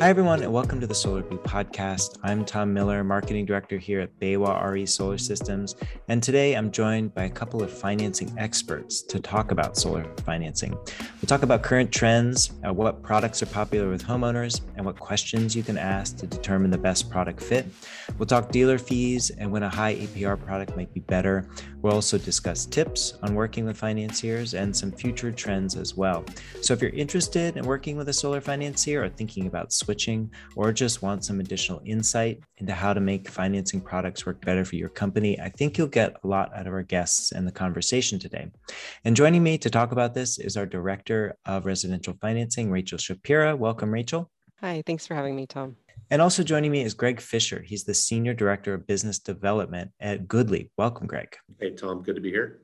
Hi, everyone, and welcome to the Solar Beat podcast. I'm Tom Miller, Marketing Director here at BayWa RE Solar Systems. And today I'm joined by a couple of financing experts to talk about solar financing. We'll talk about current trends, uh, what products are popular with homeowners, and what questions you can ask to determine the best product fit. We'll talk dealer fees and when a high APR product might be better. We'll also discuss tips on working with financiers and some future trends as well. So if you're interested in working with a solar financier or thinking about switching or just want some additional insight into how to make financing products work better for your company, I think you'll get a lot out of our guests and the conversation today. And joining me to talk about this is our Director of Residential Financing, Rachel Shapira. Welcome, Rachel. Hi, thanks for having me, Tom. And also joining me is Greg Fisher. He's the Senior Director of Business Development at GoodLeap. Welcome, Greg. Hey, Tom. Good to be here.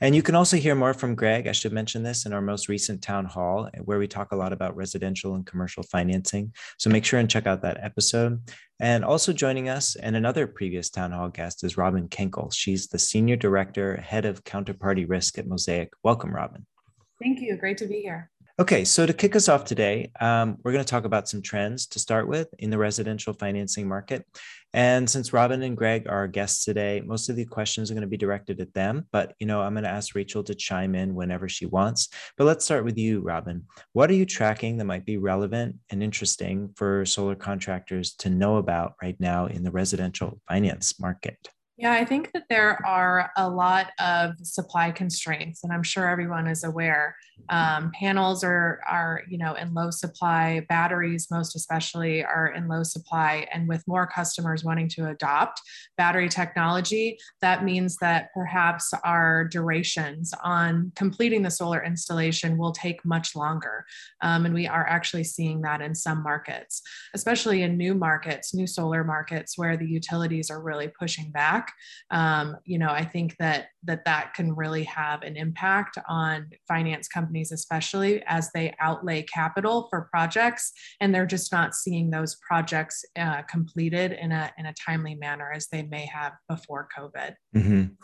And you can also hear more from Greg. I should mention this in our most recent town hall, where we talk a lot about residential and commercial financing. So make sure and check out that episode. And also joining us and another previous town hall guest is Robin Kenkel. She's the Senior Director, Head of Counterparty Risk at Mosaic. Welcome, Robin. Thank you. Great to be here. Okay, so to kick us off today, um, we're going to talk about some trends to start with in the residential financing market. And since Robin and Greg are our guests today, most of the questions are going to be directed at them. But you know, I'm going to ask Rachel to chime in whenever she wants. But let's start with you, Robin. What are you tracking that might be relevant and interesting for solar contractors to know about right now in the residential finance market? Yeah, I think that there are a lot of supply constraints, and I'm sure everyone is aware. Um, panels are are you know in low supply. Batteries, most especially, are in low supply, and with more customers wanting to adopt battery technology, that means that perhaps our durations on completing the solar installation will take much longer, um, and we are actually seeing that in some markets, especially in new markets, new solar markets, where the utilities are really pushing back back. Um, you know i think that that that can really have an impact on finance companies especially as they outlay capital for projects and they're just not seeing those projects uh, completed in a in a timely manner as they may have before covid. Mm-hmm.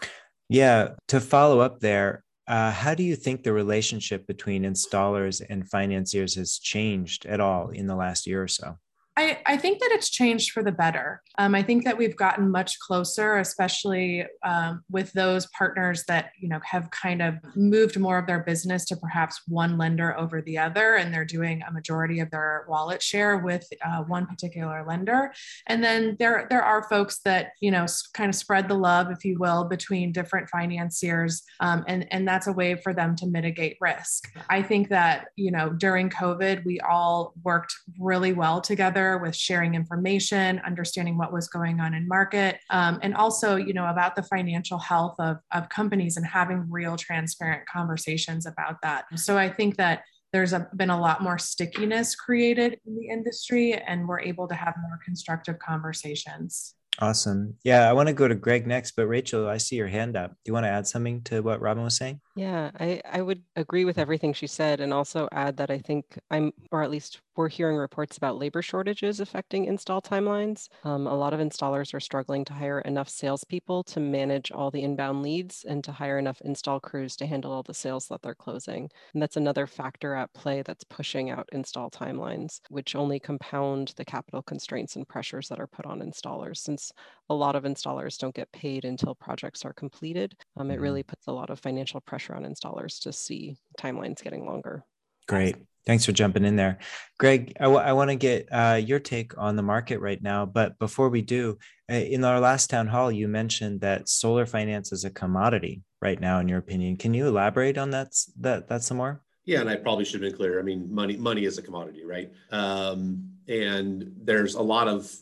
yeah to follow up there uh, how do you think the relationship between installers and financiers has changed at all in the last year or so I, I think that it's changed for the better. Um, I think that we've gotten much closer, especially um, with those partners that you know have kind of moved more of their business to perhaps one lender over the other, and they're doing a majority of their wallet share with uh, one particular lender. And then there there are folks that you know kind of spread the love, if you will, between different financiers, um, and and that's a way for them to mitigate risk. I think that you know during COVID, we all worked really well together together with sharing information, understanding what was going on in market, um, and also, you know, about the financial health of, of companies and having real transparent conversations about that. So I think that there's a, been a lot more stickiness created in the industry and we're able to have more constructive conversations. Awesome. Yeah, I want to go to Greg next, but Rachel, I see your hand up. Do you want to add something to what Robin was saying? Yeah, I, I would agree with everything she said and also add that I think I'm, or at least we're hearing reports about labor shortages affecting install timelines. Um, a lot of installers are struggling to hire enough salespeople to manage all the inbound leads and to hire enough install crews to handle all the sales that they're closing. And that's another factor at play that's pushing out install timelines, which only compound the capital constraints and pressures that are put on installers. Since a lot of installers don't get paid until projects are completed, um, it really mm-hmm. puts a lot of financial pressure on installers to see timelines getting longer. Great. Thanks for jumping in there. Greg, I, w- I want to get uh, your take on the market right now. But before we do, uh, in our last town hall, you mentioned that solar finance is a commodity right now, in your opinion. Can you elaborate on that, that, that some more? Yeah, and I probably should have been clear. I mean, money money is a commodity, right? Um, and there's a lot of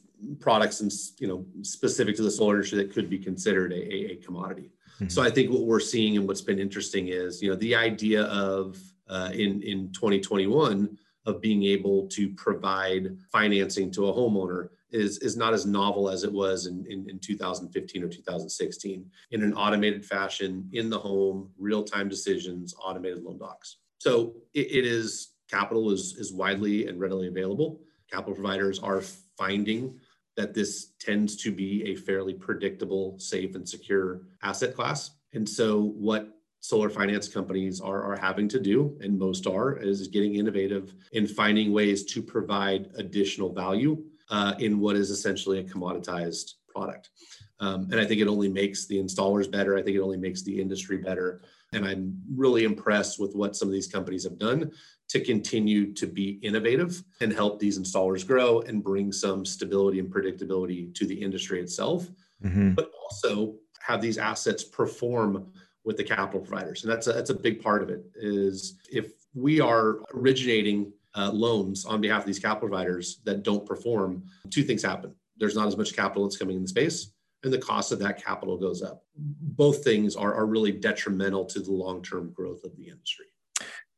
products and you know specific to the solar industry that could be considered a, a, a commodity. Mm-hmm. So I think what we're seeing and what's been interesting is you know the idea of uh, in in 2021 of being able to provide financing to a homeowner is is not as novel as it was in, in, in 2015 or 2016 in an automated fashion in the home real-time decisions automated loan docs. So it, it is capital is is widely and readily available. Capital providers are finding that this tends to be a fairly predictable safe and secure asset class. And so what solar finance companies are, are having to do, and most are, is getting innovative in finding ways to provide additional value uh, in what is essentially a commoditized product. Um, and I think it only makes the installers better. I think it only makes the industry better. And I'm really impressed with what some of these companies have done to continue to be innovative and help these installers grow and bring some stability and predictability to the industry itself, mm-hmm. but also have these assets perform with the capital providers. And that's a, that's a big part of it is if we are originating uh, loans on behalf of these capital providers that don't perform, two things happen. There's not as much capital that's coming in the space and the cost of that capital goes up. Both things are, are really detrimental to the long-term growth of the industry.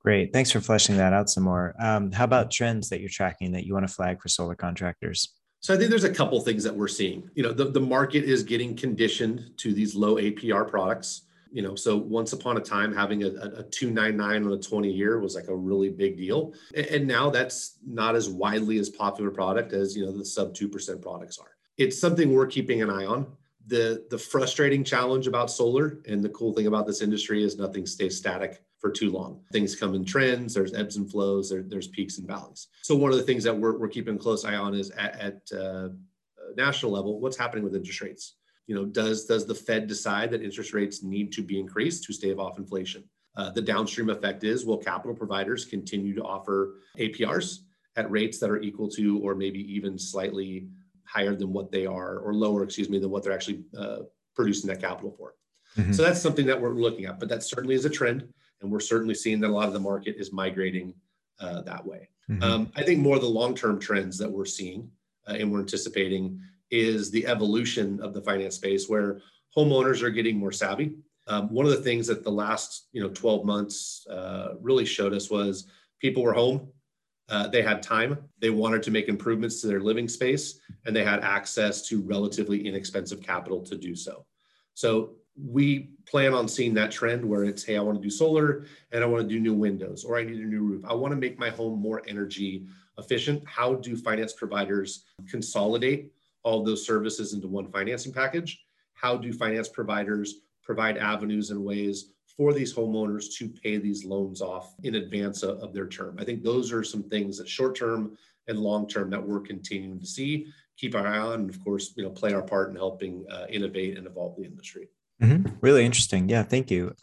Great. Thanks for fleshing that out some more. Um, how about trends that you're tracking that you want to flag for solar contractors? So I think there's a couple things that we're seeing. You know, the, the market is getting conditioned to these low APR products. You know, so once upon a time, having a, a 299 on a 20 year was like a really big deal. And, now that's not as widely as popular product as, you know, the sub 2% products are. It's something we're keeping an eye on. The, the frustrating challenge about solar and the cool thing about this industry is nothing stays static for too long. Things come in trends, there's ebbs and flows, there, there's peaks and valleys. So one of the things that we're, we're keeping close eye on is at, at uh, national level, what's happening with interest rates? You know, does, does the Fed decide that interest rates need to be increased to stave off inflation? Uh, the downstream effect is will capital providers continue to offer APRs at rates that are equal to or maybe even slightly higher than what they are or lower, excuse me, than what they're actually uh, producing that capital for? Mm-hmm. So that's something that we're looking at, but that certainly is a trend. And we're certainly seeing that a lot of the market is migrating uh, that way. Mm-hmm. Um, I think more of the long term trends that we're seeing uh, and we're anticipating is the evolution of the finance space where homeowners are getting more savvy. Um, one of the things that the last you know 12 months uh, really showed us was people were home uh, they had time they wanted to make improvements to their living space and they had access to relatively inexpensive capital to do so. So we plan on seeing that trend where it's hey i want to do solar and i want to do new windows or i need a new roof. I want to make my home more energy efficient. How do finance providers consolidate all those services into one financing package how do finance providers provide avenues and ways for these homeowners to pay these loans off in advance of, their term i think those are some things that short term and long term that we're continuing to see keep our eye on and of course you know play our part in helping uh, innovate and evolve the industry Mm-hmm. Really interesting. Yeah, thank you,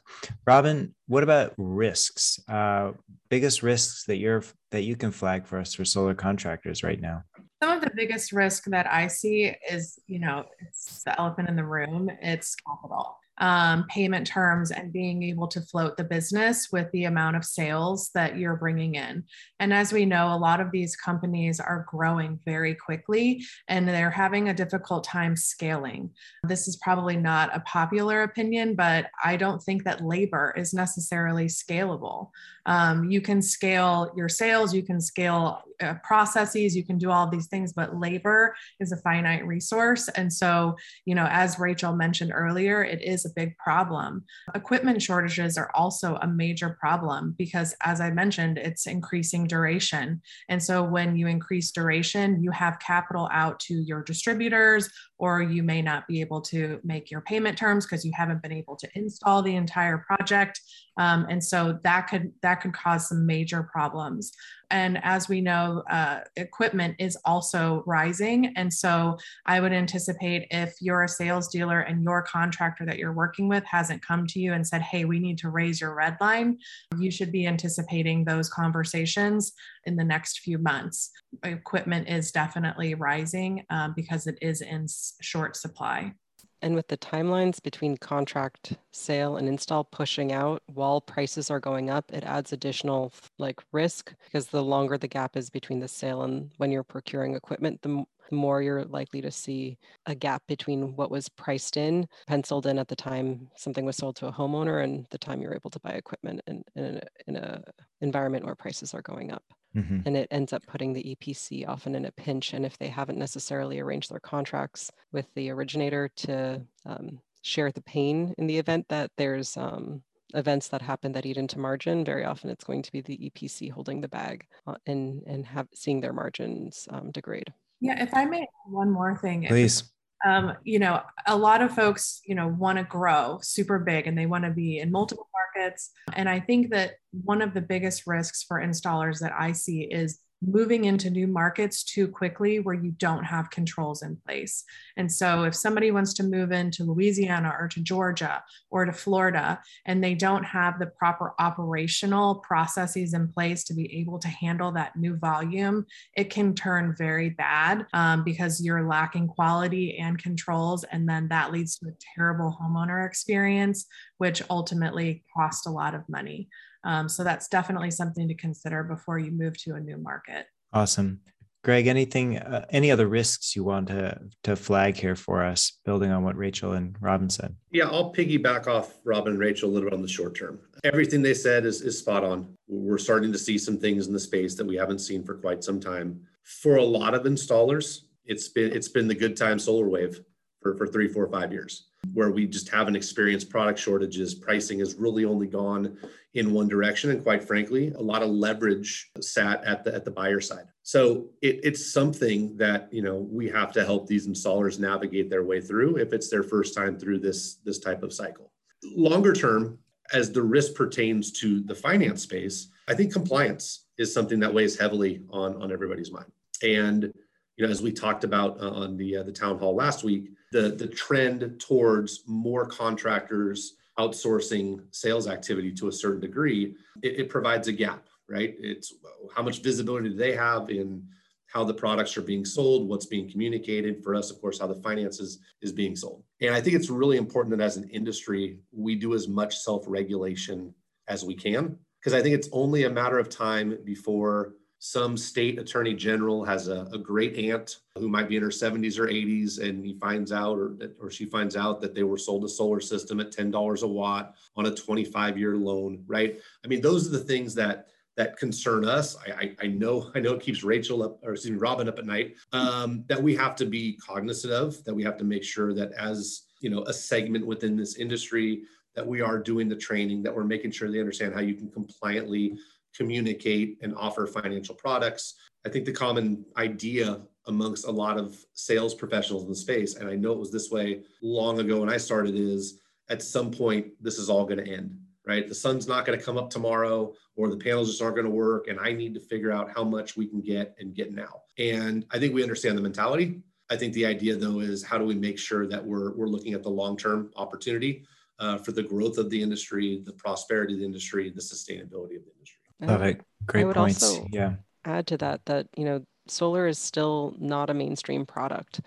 Robin. What about risks? Uh, biggest risks that you're that you can flag for us for solar contractors right now. Some of the biggest risk that I see is, you know, it's the elephant in the room. It's capital um, payment terms and being able to float the business with the amount of sales that you're bringing in. And as we know, a lot of these companies are growing very quickly and they're having a difficult time scaling. This is probably not a popular opinion, but I don't think that labor is necessarily scalable. Um, you can scale your sales, you can scale uh, processes, you can do all these things, but labor is a finite resource. And so, you know, as Rachel mentioned earlier, it is a big problem. Equipment shortages are also a major problem because, as I mentioned, it's increasing duration. And so, when you increase duration, you have capital out to your distributors, or you may not be able to make your payment terms because you haven't been able to install the entire project. Um, and so that could that could cause some major problems. And as we know, uh, equipment is also rising. And so I would anticipate if you're a sales dealer and your contractor that you're working with hasn't come to you and said, hey, we need to raise your red line, you should be anticipating those conversations in the next few months. Equipment is definitely rising um, because it is in short supply. And with the timelines between contract sale and install pushing out while prices are going up, it adds additional like risk because the longer the gap is between the sale and when you're procuring equipment, the more you're likely to see a gap between what was priced in, penciled in at the time something was sold to a homeowner and the time you're able to buy equipment in, in, a, in a environment where prices are going up. Mm-hmm. And it ends up putting the EPC often in a pinch. And if they haven't necessarily arranged their contracts with the originator to um, share the pain in the event that there's um, events that happen that eat into margin, very often it's going to be the EPC holding the bag uh, and and have seeing their margins um, degrade. Yeah, if I may, one more thing. Please. Um, you know, a lot of folks, you know, want to grow super big and they want to be in multiple markets. And I think that one of the biggest risks for installers that I see is moving into new markets too quickly where you don't have controls in place. And so if somebody wants to move into Louisiana or to Georgia or to Florida and they don't have the proper operational processes in place to be able to handle that new volume, it can turn very bad um, because you're lacking quality and controls. And then that leads to a terrible homeowner experience, which ultimately costs a lot of money. Um, so that's definitely something to consider before you move to a new market. Awesome. Greg, anything, uh, any other risks you want to to flag here for us, building on what Rachel and Robin said? Yeah, I'll piggyback off Robin and Rachel a little bit on the short term. Everything they said is, is spot on. We're starting to see some things in the space that we haven't seen for quite some time. For a lot of installers, it's been it's been the good time solar wave for, for three, four, five years where we just haven't experienced product shortages. Pricing has really only gone in one direction, and quite frankly, a lot of leverage sat at the at the buyer side. So it, it's something that you know we have to help these installers navigate their way through if it's their first time through this this type of cycle. Longer term, as the risk pertains to the finance space, I think compliance is something that weighs heavily on on everybody's mind. And you know, as we talked about on the uh, the town hall last week, the, the trend towards more contractors outsourcing sales activity to a certain degree, it, it provides a gap, right? It's how much visibility do they have in how the products are being sold, what's being communicated. For us, of course, how the finances is being sold. And I think it's really important that as an industry, we do as much self-regulation as we can, because I think it's only a matter of time before some state attorney general has a, a, great aunt who might be in her 70s or 80s and he finds out or, or she finds out that they were sold a solar system at $10 a watt on a 25 year loan right? I mean those are the things that that concern us. I i, I know i know it keeps rachel up or excuse me robin up at night um, that we have to be cognizant of that we have to make sure that as you know a segment within this industry that we are doing the training that we're making sure they understand how you can compliantly communicate and offer financial products. I think the common idea amongst a lot of sales professionals in the space, and I know it was this way long ago when I started, is at some point this is all going to end, right? The sun's not going to come up tomorrow, or the panels just aren't going to work, and I need to figure out how much we can get and get now. And I think we understand the mentality. I think the idea though is how do we make sure that we're we're looking at the long-term opportunity uh, for the growth of the industry, the prosperity of the industry, the sustainability of the industry. Love it. Great I would points. Also yeah. Add to that that you know solar is still not a mainstream product,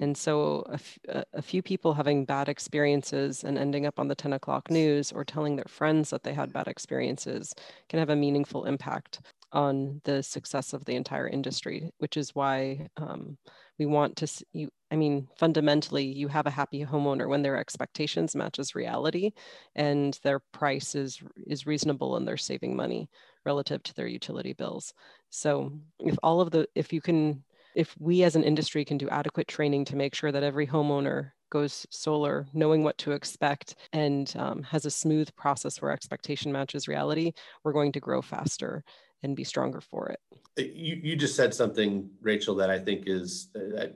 and so a, f- a few people having bad experiences and ending up on the 10 o'clock news or telling their friends that they had bad experiences can have a meaningful impact on the success of the entire industry, which is why um, we want to see you i mean fundamentally you have a happy homeowner when their expectations matches reality and their price is is reasonable and they're saving money relative to their utility bills so if all of the if you can if we as an industry can do adequate training to make sure that every homeowner goes solar knowing what to expect and um, has a smooth process where expectation matches reality we're going to grow faster and be stronger for it. You, you just said something, Rachel, that I think is uh,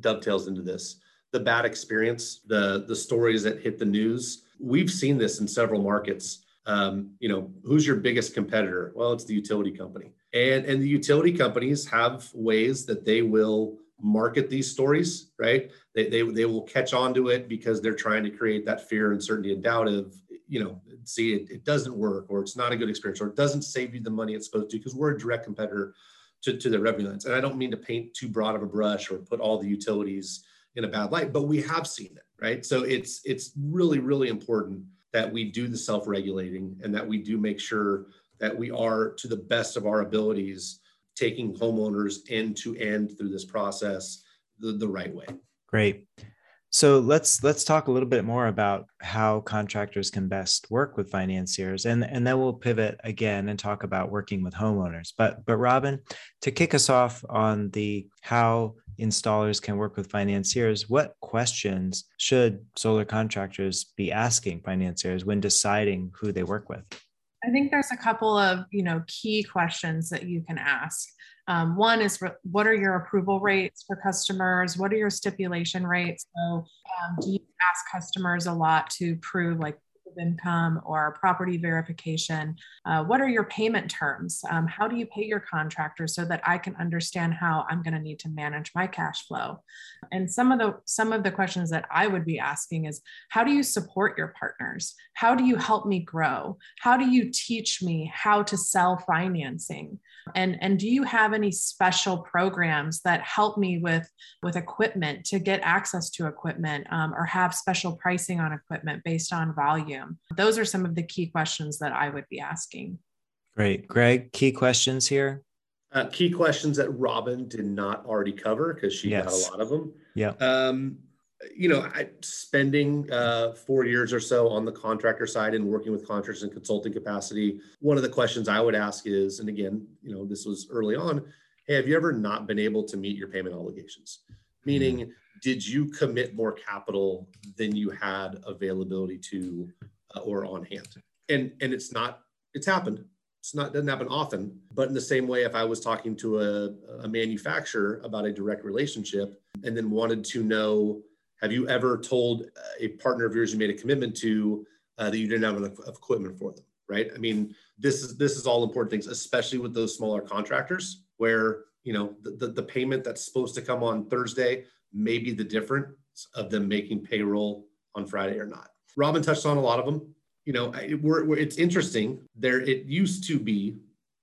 dovetails into this. The bad experience, the the stories that hit the news. We've seen this in several markets. Um, you know, who's your biggest competitor? Well, it's the utility company, and and the utility companies have ways that they will market these stories, right? They, they, they will catch on to it because they're trying to create that fear, uncertainty, and doubt of, you know, see, it, it doesn't work or it's not a good experience or it doesn't save you the money it's supposed to because we're a direct competitor to, to the revenue lines. And I don't mean to paint too broad of a brush or put all the utilities in a bad light, but we have seen it, right? So it's it's really, really important that we do the self-regulating and that we do make sure that we are to the best of our abilities taking homeowners end to end through this process the, the right way. Great. So let's let's talk a little bit more about how contractors can best work with financiers, and and then we'll pivot again and talk about working with homeowners. But but Robin, to kick us off on the how installers can work with financiers, what questions should solar contractors be asking financiers when deciding who they work with? I think there's a couple of you know key questions that you can ask. Um, one is what are your approval rates for customers? What are your stipulation rates? So, um, do you ask customers a lot to prove like income or property verification. Uh, what are your payment terms? Um, how do you pay your contractors so that I can understand how I'm going to need to manage my cash flow? And some of the some of the questions that I would be asking is how do you support your partners? How do you help me grow? How do you teach me how to sell financing? And, and do you have any special programs that help me with, with equipment to get access to equipment um, or have special pricing on equipment based on volume? Those are some of the key questions that I would be asking. Great. Greg, key questions here? Uh, key questions that Robin did not already cover because she yes. had a lot of them. Yeah. Um, you know, I, spending uh, four years or so on the contractor side and working with contractors in consulting capacity, one of the questions I would ask is, and again, you know, this was early on, hey, have you ever not been able to meet your payment obligations? Meaning, mm-hmm. did you commit more capital than you had availability to uh, or on hand? And and it's not, it's happened. It's not doesn't happen often, but in the same way, if I was talking to a, a manufacturer about a direct relationship and then wanted to know have you ever told a partner of yours you made a commitment to uh, that you didn't have enough equipment for them? Right. I mean, this is this is all important things, especially with those smaller contractors, where you know the, the, the payment that's supposed to come on Thursday may be the difference of them making payroll on Friday or not. Robin touched on a lot of them. You know, it, we're, we're, it's interesting. There, it used to be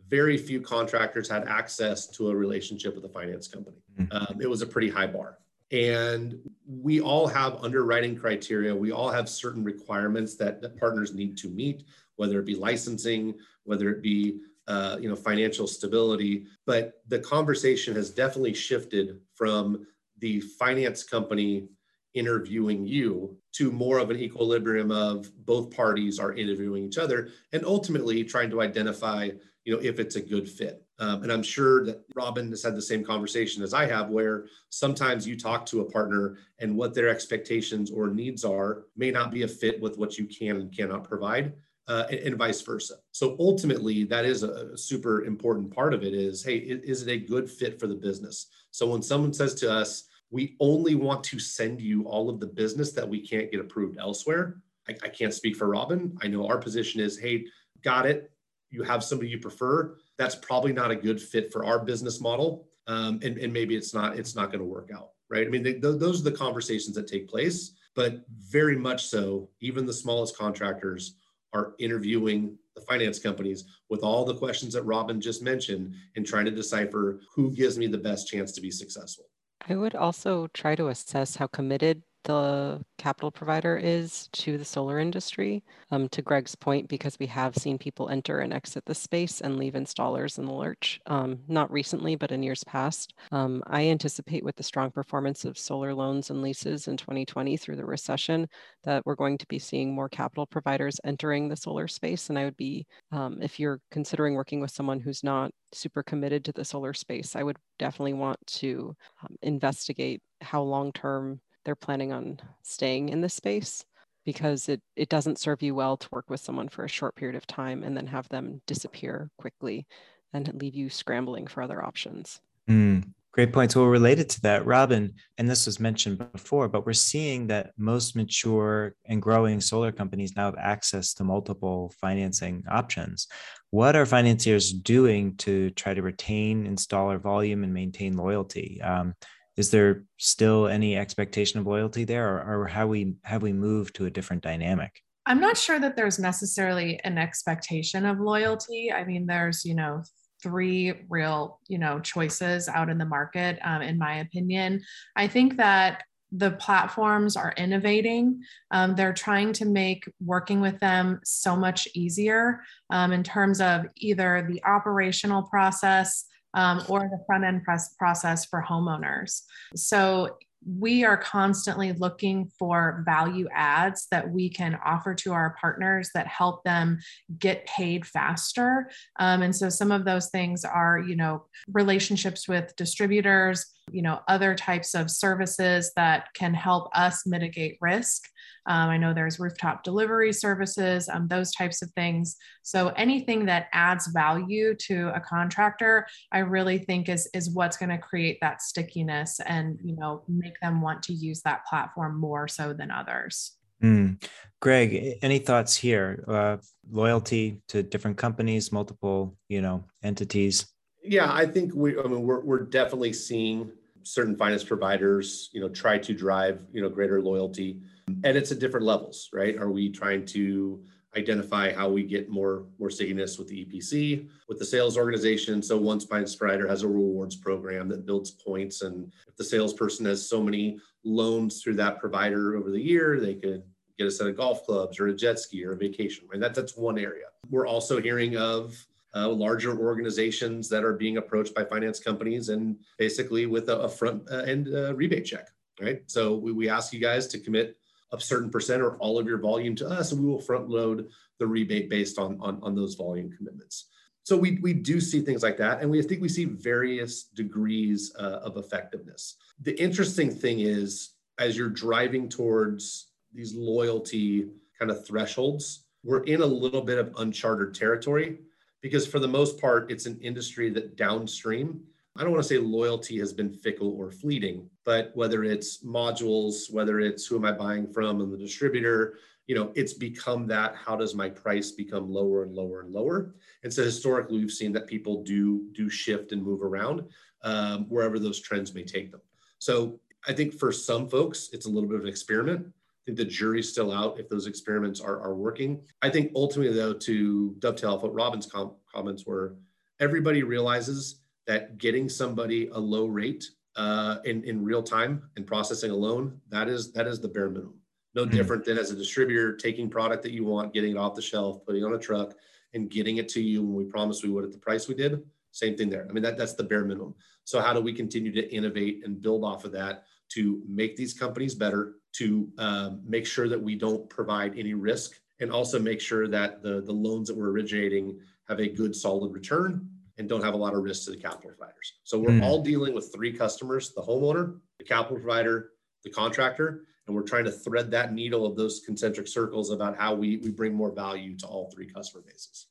very few contractors had access to a relationship with a finance company. Mm-hmm. Um, it was a pretty high bar. And we all have underwriting criteria. We all have certain requirements that, that partners need to meet, whether it be licensing, whether it be uh, you know financial stability. But the conversation has definitely shifted from the finance company interviewing you to more of an equilibrium of both parties are interviewing each other and ultimately trying to identify you know if it's a good fit um, and I'm sure that Robin has had the same conversation as I have, where sometimes you talk to a partner and what their expectations or needs are may not be a fit with what you can and cannot provide. Uh, and, and, vice versa. So ultimately, that is a, super important part of it. Is hey, is it a good fit for the business? So when someone says to us, "We only want to send you all of the business that we can't get approved elsewhere," I, I can't speak for Robin. I know our position is, "Hey, got it. You have somebody you prefer. That's probably not a good fit for our business model. Um, and, and maybe it's not it's not going to work out right? I mean they, th- those are the conversations that take place but very much so even the smallest contractors are interviewing the finance companies with all the questions that robin just mentioned and trying to decipher who gives me the best chance to be successful i would also try to assess how committed the capital provider is to the solar industry. Um, to Greg's point, because we have seen people enter and exit the space and leave installers in the lurch, um, not recently, but in years past. Um, I anticipate with the strong performance of solar loans and leases in 2020 through the recession that we're going to be seeing more capital providers entering the solar space. And I would be, um, if you're considering working with someone who's not super committed to the solar space, I would definitely want to um, investigate how long term they're planning on staying in this space because it, it doesn't serve you well to work with someone for a short period of time and then have them disappear quickly and leave you scrambling for other options. Mm, great points. Well, related to that, Robin, and this was mentioned before, but we're seeing that most mature and growing solar companies now have access to multiple financing options. What are financiers doing to try to retain installer volume and maintain loyalty? Um, is there still any expectation of loyalty there or, or have we have we moved to a different dynamic? I'm not sure that there's necessarily an expectation of loyalty. I mean there's you know three real you know choices out in the market um, in my opinion. I think that the platforms are innovating. Um, they're trying to make working with them so much easier um, in terms of either the operational process, um, or the front end process for homeowners. So we are constantly looking for value adds that we can offer to our partners that help them get paid faster. Um, and so some of those things are, you know, relationships with distributors, you know, other types of services that can help us mitigate risk. Um, I know there's rooftop delivery services, um, those types of things. So anything that adds value to a contractor, I really think is is what's going to create that stickiness and you know make them want to use that platform more so than others. Mm. Greg, any thoughts here? Uh, loyalty to different companies, multiple, you know, entities. Yeah, I think we. I mean, we're we're definitely seeing certain finance providers, you know, try to drive, you know, greater loyalty, and it's at different levels, right? Are we trying to identify how we get more more stickiness with the EPC, with the sales organization. So one finance provider has a rewards program that builds points, and if the salesperson has so many loans through that provider over the year, they could get a set of golf clubs or a jet ski or a vacation. Right, that that's one area. We're also hearing of uh, larger organizations that are being approached by finance companies and basically with a, a front uh, end uh, rebate check. Right, so we, we ask you guys to commit a certain percent or all of your volume to us, and we will front load the rebate based on, on, on those volume commitments. So we, we do see things like that, and we think we see various degrees uh, of effectiveness. The interesting thing is, as you're driving towards these loyalty kind of thresholds, we're in a little bit of uncharted territory because for the most part, it's an industry that downstream I don't want to say loyalty has been fickle or fleeting, but whether it's modules, whether it's who am I buying from and the distributor, you know, it's become that how does my price become lower and lower and lower? And so historically, we've seen that people do do shift and move around um, wherever those trends may take them. So I think for some folks, it's a little bit of an experiment. Think the jury's still out if those experiments are, are working. I think ultimately, though, to dovetail off what Robin's com- comments were, everybody realizes that getting somebody a low rate uh, in, in real time and processing a loan, that is, that is the bare minimum. No mm-hmm. different than as a distributor taking product that you want, getting it off the shelf, putting it on a truck and getting it to you when we promised we would at the price we did. Same thing there. I mean, that, that's the bare minimum. So how do we continue to innovate and build off of that to make these companies better, to um, make sure that we don't provide any risk and also make sure that the, the loans that we're originating have a good solid return and don't have a lot of risk to the capital providers. So we're mm. all dealing with three customers, the homeowner, the capital provider, the contractor, and we're trying to thread that needle of those concentric circles about how we, we bring more value to all three customer bases.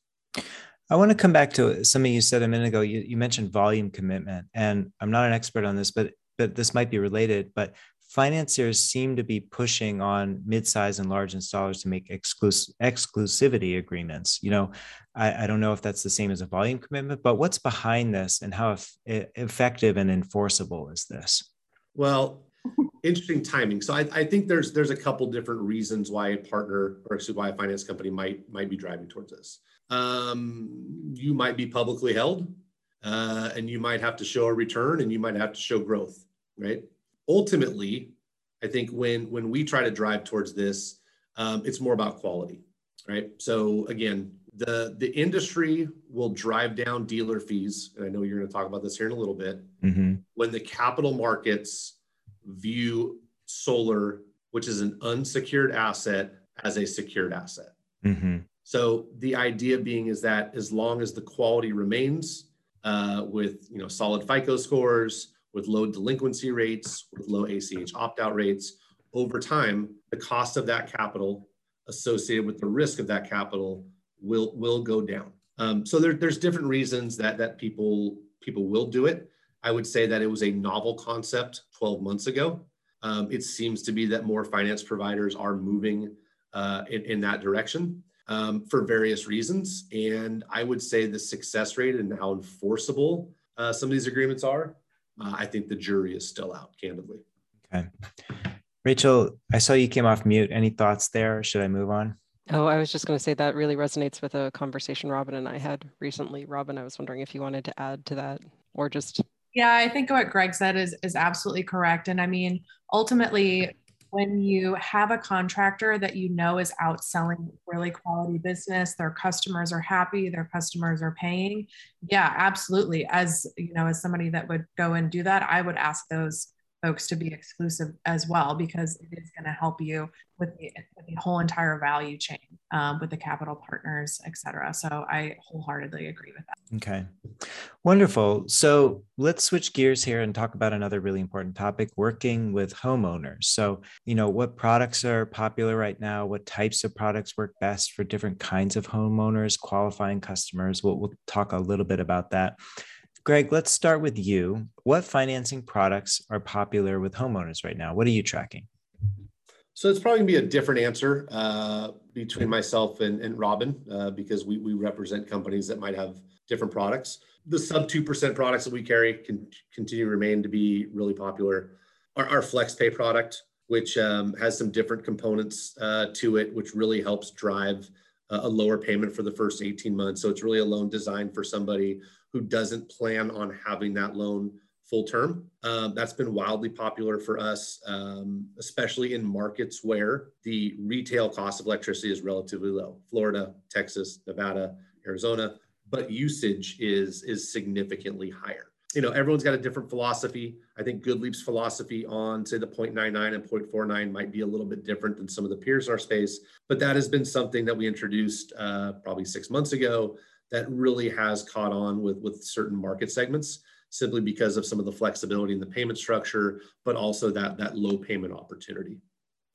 I want to come back to something you said a minute ago. You, you mentioned volume commitment, and I'm not an expert on this, but but this might be related. But financiers seem to be pushing on mid-size and large installers to make exclus- exclusivity agreements. You know, I, I, don't know if that's the same as a volume commitment, but what's behind this and how effective and enforceable is this? Well, interesting timing. So I, I, think there's there's a couple different reasons why a partner or why a finance company might might be driving towards this. Um, you might be publicly held, uh, and you might have to show a return, and you might have to show growth, right? Ultimately, I think when when we try to drive towards this, um, it's more about quality, right? So again, the the industry will drive down dealer fees, and I know you're going to talk about this here in a little bit. Mm-hmm. When the capital markets view solar, which is an unsecured asset, as a secured asset. Mm-hmm. So the idea being is that as long as the quality remains uh, with you know solid FICO scores, with low delinquency rates, with low ACH opt out rates, over time, the cost of that capital associated with the risk of that capital will, will go down. Um, so there, there's different reasons that, that people, people will do it. I would say that it was a novel concept 12 months ago. Um, it seems to be that more finance providers are moving uh, in, in that direction um, for various reasons. And I would say the success rate and how enforceable uh, some of these agreements are uh, I think the jury is still out, candidly. Okay. Rachel, I saw you came off mute. Any thoughts there? Should I move on? Oh, I was just going to say that really resonates with a conversation Robin and I had recently. Robin, I was wondering if you wanted to add to that or just. Yeah, I think what Greg said is is absolutely correct. And I mean, ultimately, when you have a contractor that you know is outselling really quality business their customers are happy their customers are paying yeah absolutely. As you know as somebody that would go and do that i would ask those folks to be exclusive as well because it is going to help you with the, with the, whole entire value chain um, with the capital partners et cetera. So i wholeheartedly agree with that. Okay. Wonderful. So let's switch gears here and talk about another really important topic working with homeowners. So you know what products are popular right now? What types of products work best for different kinds of homeowners qualifying customers? We'll, we'll talk a little bit about that. Greg, let's start with you. What financing products are popular with homeowners right now? What are you tracking? So it's probably gonna be a different answer uh, between myself and, and Robin uh, because we, we represent companies that might have different products. The sub 2% products that we carry can continue to remain to be really popular. Our, our FlexPay product, which um, has some different components uh, to it, which really helps drive a lower payment for the first 18 months. So it's really a loan designed for somebody who doesn't plan on having that loan full term. Um, that's been wildly popular for us, um, especially in markets where the retail cost of electricity is relatively low Florida, Texas, Nevada, Arizona, but usage is, is significantly higher. You know, everyone's got a different philosophy. I think GoodLeap's philosophy on, say, the 0.99 and 0.49 might be a little bit different than some of the peers in our space, but that has been something that we introduced uh, probably six months ago that really has caught on with, with certain market segments simply because of some of the flexibility in the payment structure, but also that that low payment opportunity.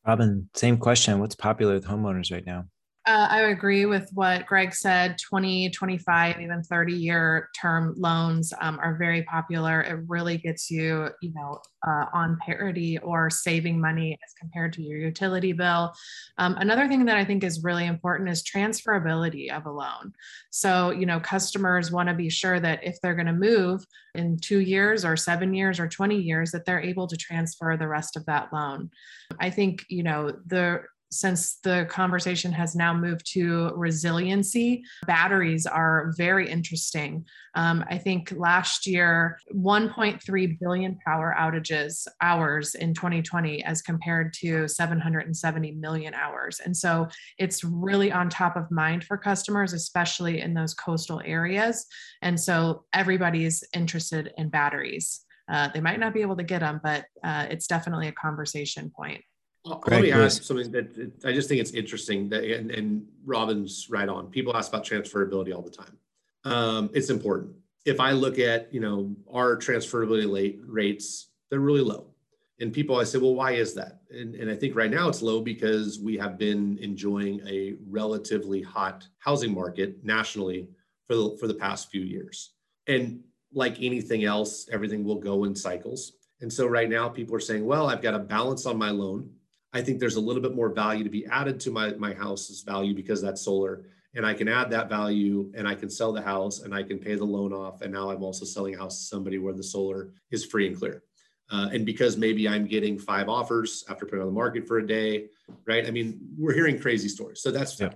Robin, same question. What's popular with homeowners right now? Uh, I agree with what Greg said 20, 25, even 30 year term loans um, are very popular. It really gets you, you know, uh, on parity or saving money as compared to your utility bill. Um, another thing that I think is really important is transferability of a loan. So, you know, customers want to be sure that if they're going to move in two years or seven years or 20 years, that they're able to transfer the rest of that loan. I think, you know, the since the conversation has now moved to resiliency, batteries are very interesting. Um, I think last year, 1.3 billion power outages hours in 2020 as compared to 770 million hours. And so it's really on top of mind for customers, especially in those coastal areas. And so everybody's interested in batteries. Uh, they might not be able to get them, but uh, it's definitely a conversation point. Let me ask something that I just think it's interesting that, and, and Robin's right on. People ask about transferability all the time. Um, it's important. If I look at, you know, our transferability rates, they're really low. And people, I say, well, why is that? And, and I think right now it's low because we have been enjoying a relatively hot housing market nationally for the, for the past few years. And like anything else, everything will go in cycles. And so right now people are saying, well, I've got a balance on my loan I think there's a little bit more value to be added to my, my house's value because that's solar. And I can add that value and I can sell the house and I can pay the loan off. And now I'm also selling a house to somebody where the solar is free and clear. Uh, and because maybe I'm getting five offers after putting on the market for a day, right? I mean, we're hearing crazy stories. So that's yeah.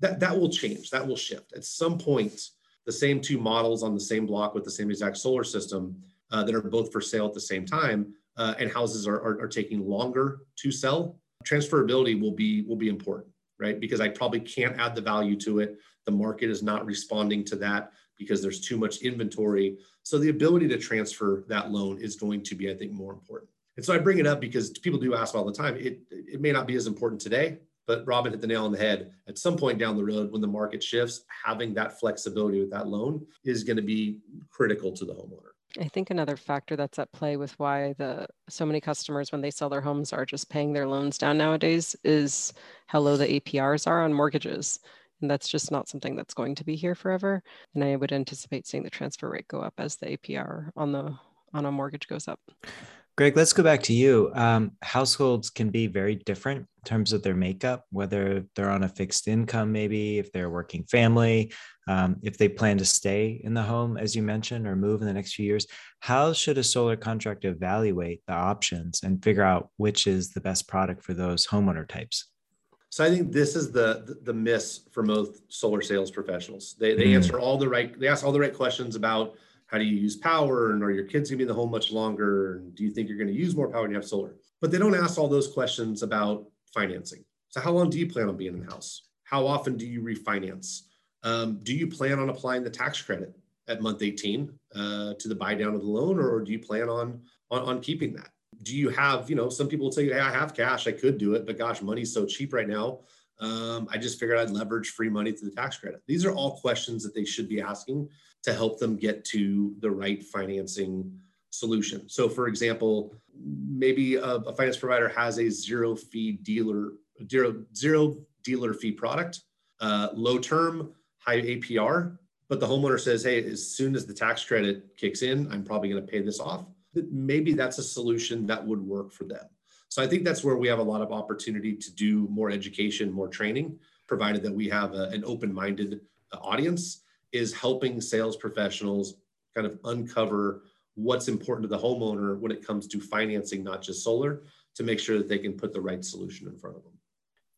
that that will change. That will shift at some point. The same two models on the same block with the same exact solar system uh, that are both for sale at the same time uh, and houses are, are, are, taking longer to sell, transferability will be will be important, right? Because I probably can't add the value to it. The market is not responding to that because there's too much inventory. So the ability to transfer that loan is going to be, I think, more important. And so I bring it up because people do ask all the time. It it may not be as important today, but Robin hit the nail on the head. At some point down the road, when the market shifts, having that flexibility with that loan is going to be critical to the homeowner. I think another factor that's at play with why the so many customers when they sell their homes are just paying their loans down nowadays is how low the APRs are on mortgages. And that's just not something that's going to be here forever. And I would anticipate seeing the transfer rate go up as the APR on the on a mortgage goes up. Greg, let's go back to you. Um, households can be very different in terms of their makeup, whether they're on a fixed income, maybe if they're a working family, um, if they plan to stay in the home, as you mentioned, or move in the next few years. How should a solar contractor evaluate the options and figure out which is the best product for those homeowner types? So I think this is the the, the miss for most solar sales professionals. They, they mm. answer all the right, they ask all the right questions about how do you use power and are your kids going to be in the home much longer and do you think you're going to use more power when you have solar? But they don't ask all those questions about financing. So how long do you plan on being in the house? How often do you refinance? Um, do you plan on applying the tax credit at month 18 uh, to the buy down of the loan or do you plan on, on on keeping that? Do you have you know some people will say hey i have cash i could do it but gosh money's so cheap right now. Um, i just figured i'd leverage free money to the tax credit. These are all questions that they should be asking to help them get to the right financing solution. So, for example, maybe a, a finance provider has a zero fee dealer, zero, zero dealer fee product, uh, low term, high APR, but the homeowner says, hey, as soon as the tax credit kicks in, I'm probably going to pay this off. Maybe that's a solution that would work for them. So I think that's where we have a lot of opportunity to do more education, more training, provided that we have a, an open-minded uh, audience, is helping sales professionals kind of uncover what's important to the homeowner when it comes to financing, not just solar, to make sure that they can put the right solution in front of them.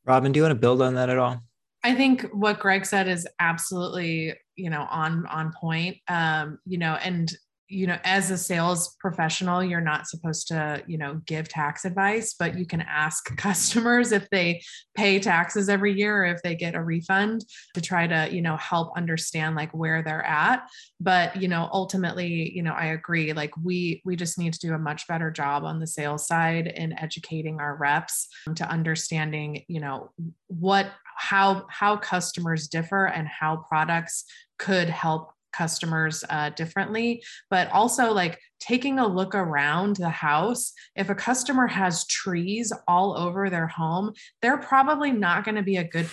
Robin, do you want to build on that at all? I think what Greg said is absolutely, you know, on on point. Um, you know, and you know as a sales professional you're not supposed to you know give tax advice but you can ask customers if they pay taxes every year or if they get a refund to try to you know help understand like where they're at. But you know ultimately you know i agree like we we just need to do a much better job on the sales side in educating our reps to understanding you know what how how customers differ and how products could help customers uh, differently, but also like taking a look around the house. If a customer has trees all over their home, they're probably not going to be a good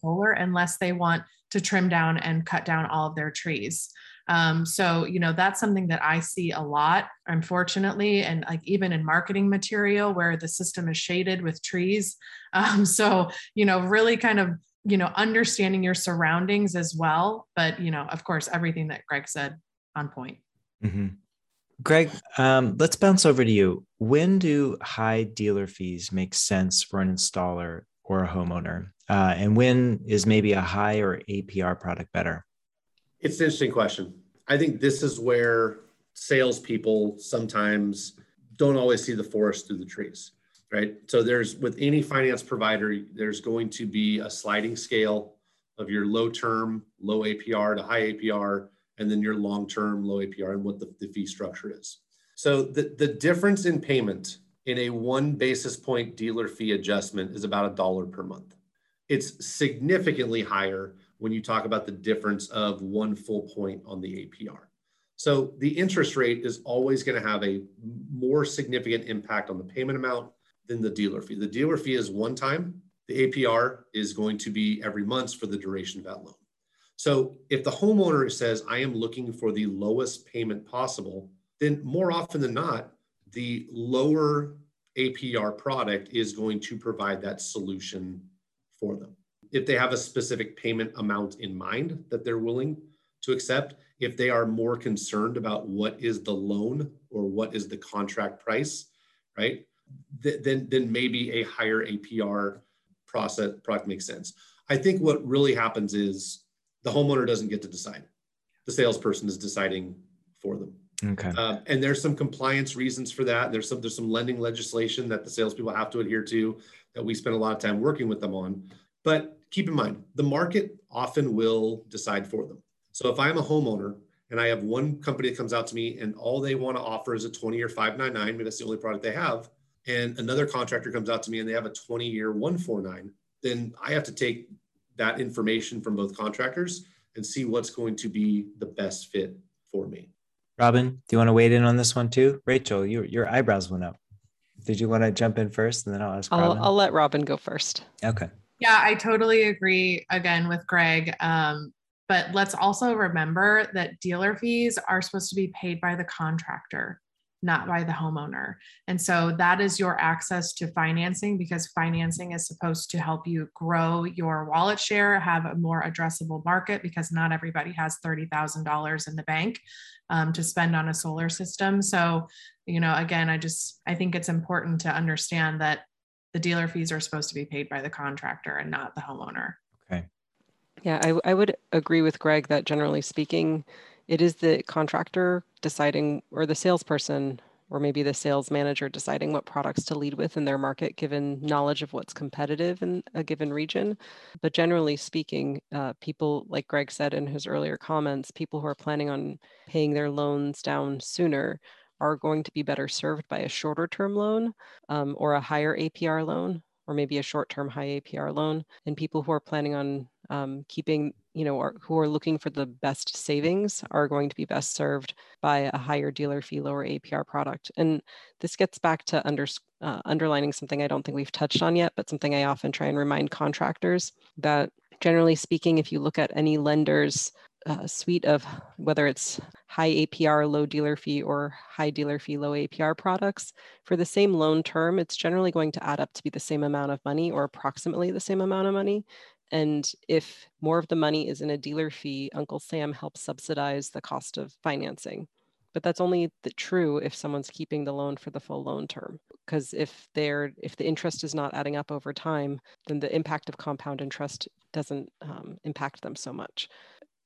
solar unless they want to trim down and cut down all of their trees. Um, so, you know, that's something that I see a lot, unfortunately, and like even in marketing material where the system is shaded with trees. Um, so, you know, really kind of you know understanding your surroundings as well but you know of course everything that greg said on point. Mm-hmm. greg um, let's bounce over to you. When do high dealer fees make sense for an installer or a homeowner? Uh, and when is maybe a high or apr product better? It's an interesting question. I think this is where salespeople sometimes don't always see the forest through the trees right? So there's with any finance provider, there's going to be a sliding scale of your low term, low APR to high APR, and then your long term, low APR, and what the, the fee structure is. So the, the difference in payment in a one basis point dealer fee adjustment is about a dollar per month. It's significantly higher when you talk about the difference of one full point on the APR. So the interest rate is always going to have a more significant impact on the payment amount than the dealer fee. The dealer fee is one time. The APR is going to be every month for the duration of that loan. So if the homeowner says, I am looking for the lowest payment possible, then more often than not, the lower APR product is going to provide that solution for them. If they have a specific payment amount in mind that they're willing to accept, if they are more concerned about what is the loan or what is the contract price, right? Th- then then maybe a higher APR process product makes sense. I think what really happens is the homeowner doesn't get to decide. The salesperson is deciding for them. Okay. Uh, and there's some compliance reasons for that. There's some there's some lending legislation that the salespeople have to adhere to that we spend a lot of time working with them on. But keep in mind, the market often will decide for them. So if I'm a homeowner and I have one company that comes out to me and all they want to offer is a 20 year 599, maybe that's the only product they have, and another contractor comes out to me and they have a 20 year 149, then I have to take that information from both contractors and see what's going to be the best fit for me. Robin, do you want to wade in on this one too? Rachel, your your eyebrows went up. Did you want to jump in first and then I'll ask I'll, I'll let Robin go first. Okay. Yeah, I totally agree again with Greg. Um, but let's also remember that dealer fees are supposed to be paid by the contractor not by the homeowner. And so that is your access to financing because financing is supposed to help you grow your wallet share, have a more addressable market because not everybody has $30,000 in the bank um, to spend on a solar system. So, you know, again, I just, I think it's important to understand that the dealer fees are supposed to be paid by the contractor and not the homeowner. Okay. Yeah, I, I would agree with Greg that generally speaking, it is the contractor deciding or the salesperson or maybe the sales manager deciding what products to lead with in their market given knowledge of what's competitive in a given region. But generally speaking uh, people like greg said in his earlier comments people who are planning on paying their loans down sooner are going to be better served by a shorter term loan um, or a higher apr loan or maybe a short term high apr loan. And people who are planning on um, keeping you know, are, who are looking for the best savings are going to be best served by a higher dealer fee, lower APR product. And this gets back to under, uh, underlining something I don't think we've touched on yet, but something I often try and remind contractors that generally speaking, if you look at any lender's uh, suite of whether it's high APR, low dealer fee, or high dealer fee, low APR products, for the same loan term, it's generally going to add up to be the same amount of money or approximately the same amount of money. And if more of the money is in a dealer fee, Uncle Sam helps subsidize the cost of financing. But that's only the, true if someone's keeping the loan for the full loan term. Because if they're if the interest is not adding up over time, then the impact of compound interest doesn't um, impact them so much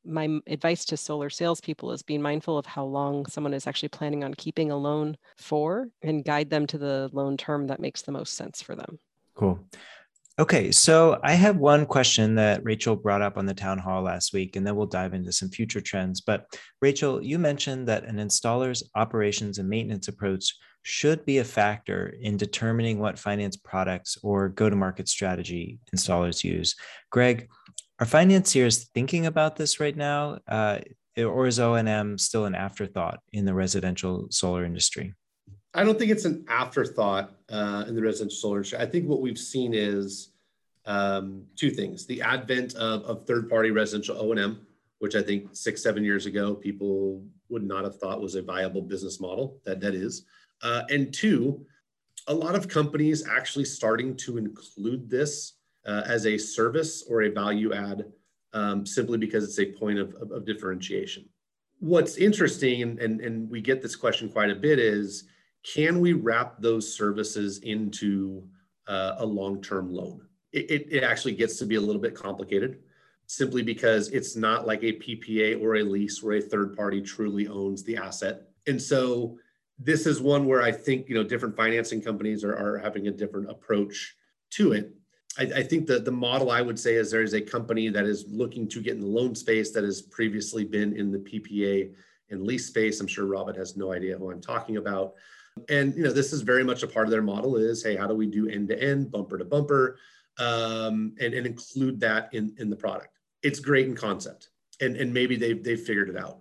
my advice to solar salespeople is being mindful of how long someone is actually planning on keeping a loan for and guide them to the loan term that makes the most sense for them. Cool. Okay, so I have one question that Rachel brought up on the town hall last week, and then we'll dive into some future trends. But Rachel, you mentioned that an installer's operations and maintenance approach should be a factor in determining what finance products or go to market strategy installers use. Greg, are financiers thinking about this right now? Uh, or is O&M still an afterthought in the residential solar industry? I don't think it's an afterthought uh, in the residential solar industry. I think what we've seen is um, two things: the advent of, of third-party residential O and M, which I think six, seven years ago people would not have thought was a viable business model. That that is, uh, and two, a lot of companies actually starting to include this uh, as a service or a value add, um, simply because it's a point of, of, of differentiation. What's interesting, and, and, and we get this question quite a bit, is can we wrap those services into uh, a long-term loan? It, it, it, actually gets to be a little bit complicated simply because it's not like a PPA or a lease where a third party truly owns the asset. And so this is one where I think, you know, different financing companies are, are having a different approach to it. I, I think that the model I would say is there is a company that is looking to get in the loan space that has previously been in the PPA and lease space. I'm sure Robin has no idea who I'm talking about. And you know, this is very much a part of their model is, hey, how do we do end to end, bumper to bumper, um, and, and include that in, in the product? It's great in concept, and, and maybe they've, they've figured it out.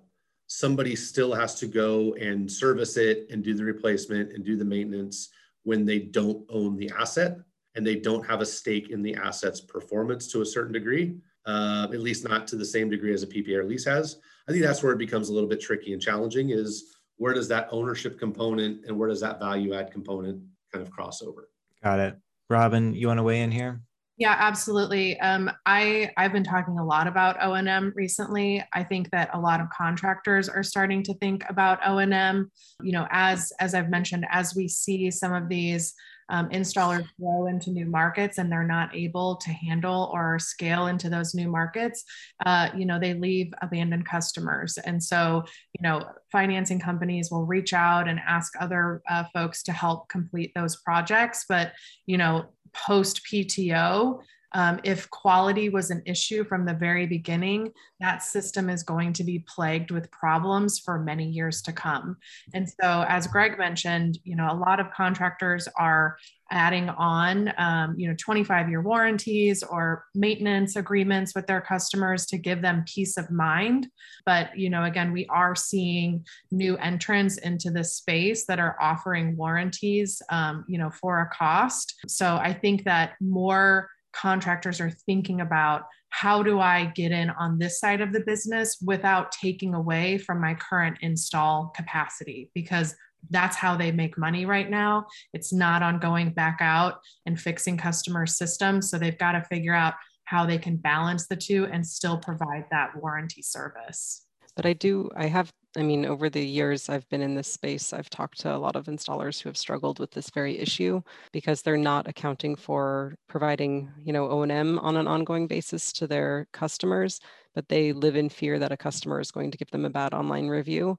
Somebody still has to go and service it and do the replacement and do the maintenance when they don't own the asset and they don't have a stake in the asset's performance to a certain degree, uh, at least not to the same degree as a PPA lease has. I think that's where it becomes a little bit tricky and challenging is where does that ownership component and where does that value add component kind of cross over? Got it. Robin, you want to weigh in here? Yeah, absolutely. Um, I I've been talking a lot about O and M recently. I think that a lot of contractors are starting to think about O and M. You know, as as I've mentioned, as we see some of these um, installers grow into new markets and they're not able to handle or scale into those new markets, uh, you know, they leave abandoned customers. And so, you know, financing companies will reach out and ask other uh, folks to help complete those projects. But, you know, post PTO, um, if quality was an issue from the very beginning, that system is going to be plagued with problems for many years to come. And so, as Greg mentioned, you know, a lot of contractors are adding on, um, you know, 25 year warranties or maintenance agreements with their customers to give them peace of mind. But, you know, again, we are seeing new entrants into this space that are offering warranties, um, you know, for a cost. So I think that more contractors are thinking about how do I get in on this side of the business without taking away from my current install capacity because that's how they make money right now. It's not on going back out and fixing customer systems. So they've got to figure out how they can balance the two and still provide that warranty service. But I do, I have I mean, over the years I've been in this space, I've talked to a lot of installers who have struggled with this very issue because they're not accounting for providing, you know, O&M on an ongoing basis to their customers, but they live in fear that a customer is going to give them a bad online review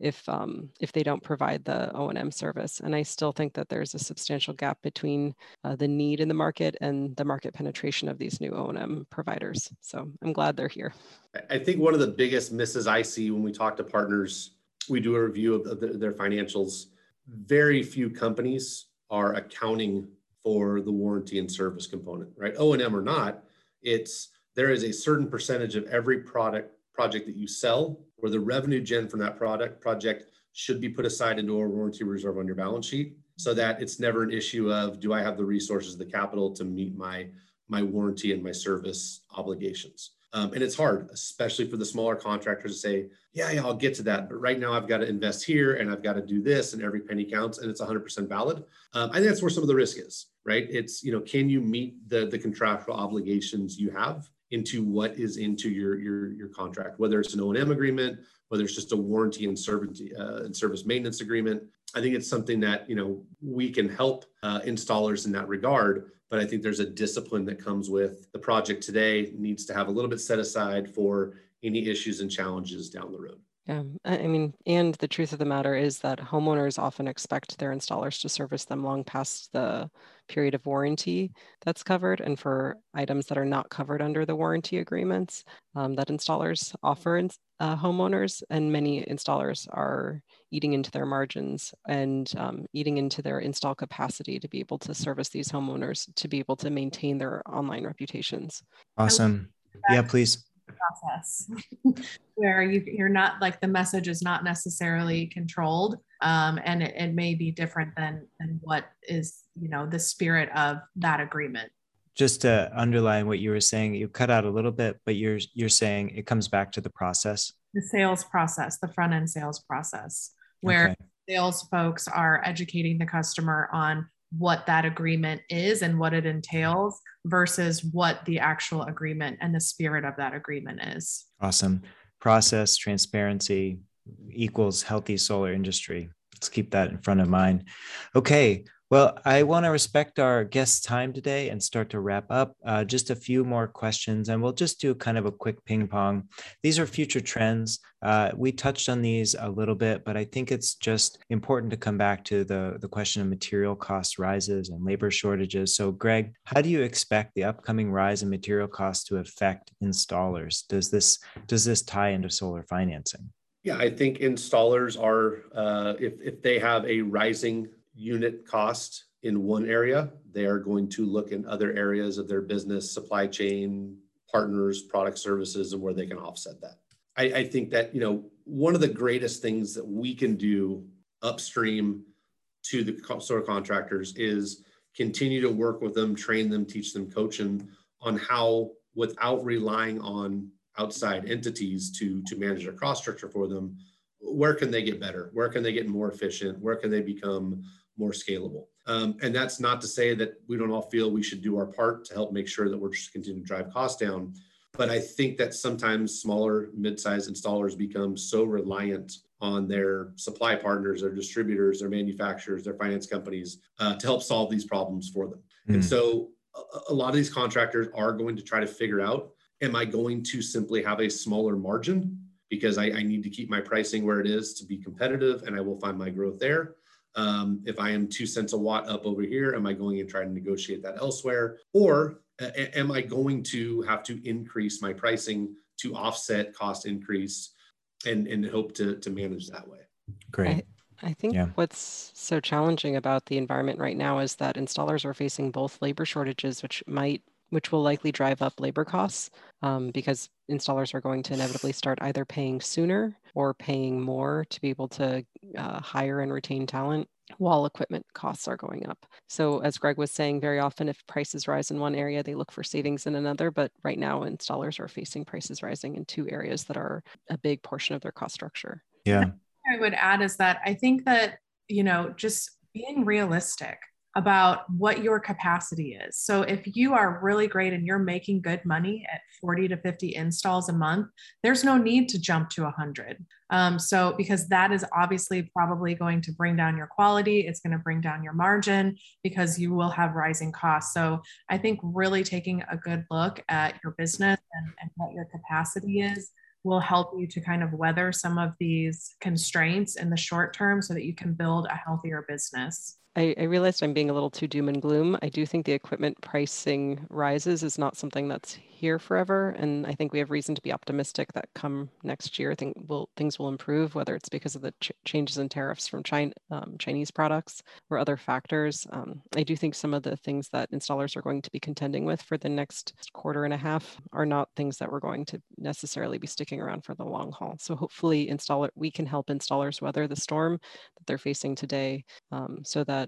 if um, if they don't provide the O&M service. And I still think that there's a substantial gap between uh, the need in the market and the market penetration of these new O&M providers. So I'm glad they're here. I think one of the biggest misses I see when we talk to partners, we do a review of the, their financials. Very few companies are accounting for the warranty and service component, right? O&M or not, it's there is a certain percentage of every product project that you sell where the revenue gen from that product project should be put aside into a warranty reserve on your balance sheet so that it's never an issue of do I have the resources, the capital to meet my my warranty and my service obligations. Um, and it's hard, especially for the smaller contractors to say, yeah, yeah, I'll get to that. But right now I've got to invest here and I've got to do this and every penny counts and it's 100% valid. Um, I think that's where some of the risk is, right? It's, you know, can you meet the, the contractual obligations you have into what is into your, your, your contract, whether it's an O&M agreement, whether it's just a warranty and service, uh, and service maintenance agreement. I think it's something that, you know, we can help uh, installers in that regard but I think there's a discipline that comes with the project today needs to have a little bit set aside for any issues and challenges down the road. Yeah, I mean, and the truth of the matter is that homeowners often expect their installers to service them long past the period of warranty that's covered. And for items that are not covered under the warranty agreements um, that installers offer in, uh, homeowners, and many installers are eating into their margins and um, eating into their install capacity to be able to service these homeowners to be able to maintain their online reputations. Awesome. Yeah, please process where you, you're not like the message is not necessarily controlled um, and it, it may be different than than what is you know the spirit of that agreement just to underline what you were saying you cut out a little bit but you're you're saying it comes back to the process the sales process the front end sales process where okay. sales folks are educating the customer on what that agreement is and what it entails versus what the actual agreement and the spirit of that agreement is. Awesome. Process transparency equals healthy solar industry. Let's keep that in front of mind. Okay. Well, I want to respect our guest's time today and start to wrap up. Uh, just a few more questions, and we'll just do kind of a quick ping pong. These are future trends. Uh, we touched on these a little bit, but I think it's just important to come back to the, the question of material cost rises and labor shortages. So, Greg, how do you expect the upcoming rise in material costs to affect installers? Does this does this tie into solar financing? Yeah, I think installers are uh, if if they have a rising unit cost in one area, they are going to look in other areas of their business, supply chain, partners, product services, and where they can offset that. I, I think that, you know, one of the greatest things that we can do upstream to the solar contractors is continue to work with them, train them, teach them, coach them on how, without relying on outside entities to to manage their cost structure for them, where can they get better? Where can they get more efficient? Where can they become more scalable. Um, and that's not to say that we don't all feel we should do our part to help make sure that we're just continuing to drive costs down. But I think that sometimes smaller, mid-sized installers become so reliant on their supply partners, their distributors, their manufacturers, their finance companies uh, to help solve these problems for them. Mm. And so a, a lot of these contractors are going to try to figure out, am I going to simply have a smaller margin because I, I need to keep my pricing where it is to be competitive and I will find my growth there? Um, if I am two cents a watt up over here, am I going and trying to negotiate that elsewhere? Or am I going to have to increase my pricing to offset cost increase and, and hope to, to manage that way? Great. I, I think yeah. what's so challenging about the environment right now is that installers are facing both labor shortages, which might which will likely drive up labor costs um, because installers are going to inevitably start either paying sooner or paying more to be able to uh, hire and retain talent while equipment costs are going up. So as Greg was saying, very often if prices rise in one area, they look for savings in another. But right now, installers are facing prices rising in two areas that are a big portion of their cost structure. Yeah. I would add is that I think that, you know, just being realistic about what your capacity is. So if you are really great and you're making good money at 40 to 50 installs a month, there's no need to jump to 100. Um, so because that is obviously probably going to bring down your quality, it's going to bring down your margin because you will have rising costs. So I think really taking a good look at your business and, and what your capacity is will help you to kind of weather some of these constraints in the short term so that you can build a healthier business. I, I, realized I'm being a little too doom and gloom. I do think the equipment pricing rises is not something that's here forever, and I think we have reason to be optimistic that come next year, think will things will improve. Whether it's because of the ch- changes in tariffs from China, um, Chinese products or other factors, um, I do think some of the things that installers are going to be contending with for the next quarter and a half are not things that we're going to necessarily be sticking around for the long haul. So hopefully, installer we can help installers weather the storm that they're facing today, um, so that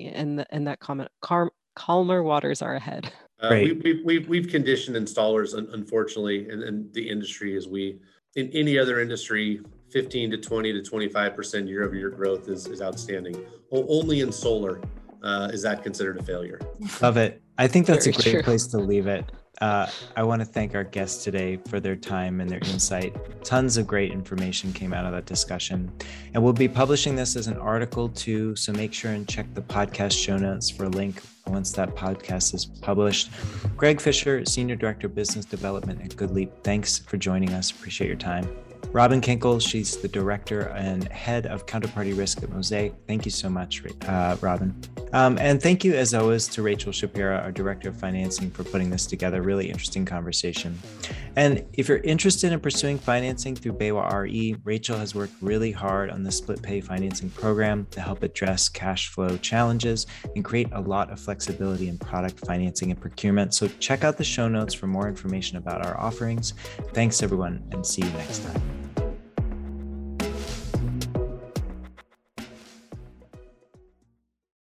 and the, and that comment car, calmer waters are ahead. Uh, we, we, we've, we've conditioned installers, unfortunately, and, and the industry as we, in any other industry, 15 to 20 to 25% year over year growth is, is outstanding. Only in solar uh, is that considered a failure. Love it. I think that's Very a great true. place to leave it. Uh, I want to thank our guests today for their time and their insight. Tons of great information came out of that discussion. And we'll be publishing this as an article too. So make sure and check the podcast show notes for a link once that podcast is published. Greg Fisher, Senior Director of Business Development at GoodLeap, thanks for joining us. Appreciate your time. Robin Kinkel, she's the director and head of counterparty risk at Mosaic. Thank you so much, uh, Robin. Um, and thank you, as always, to Rachel Shapira, our director of financing, for putting this together. Really interesting conversation. And if you're interested in pursuing financing through BayWa RE, Rachel has worked really hard on the split pay financing program to help address cash flow challenges and create a lot of flexibility in product financing and procurement. So check out the show notes for more information about our offerings. Thanks, everyone, and see you next time.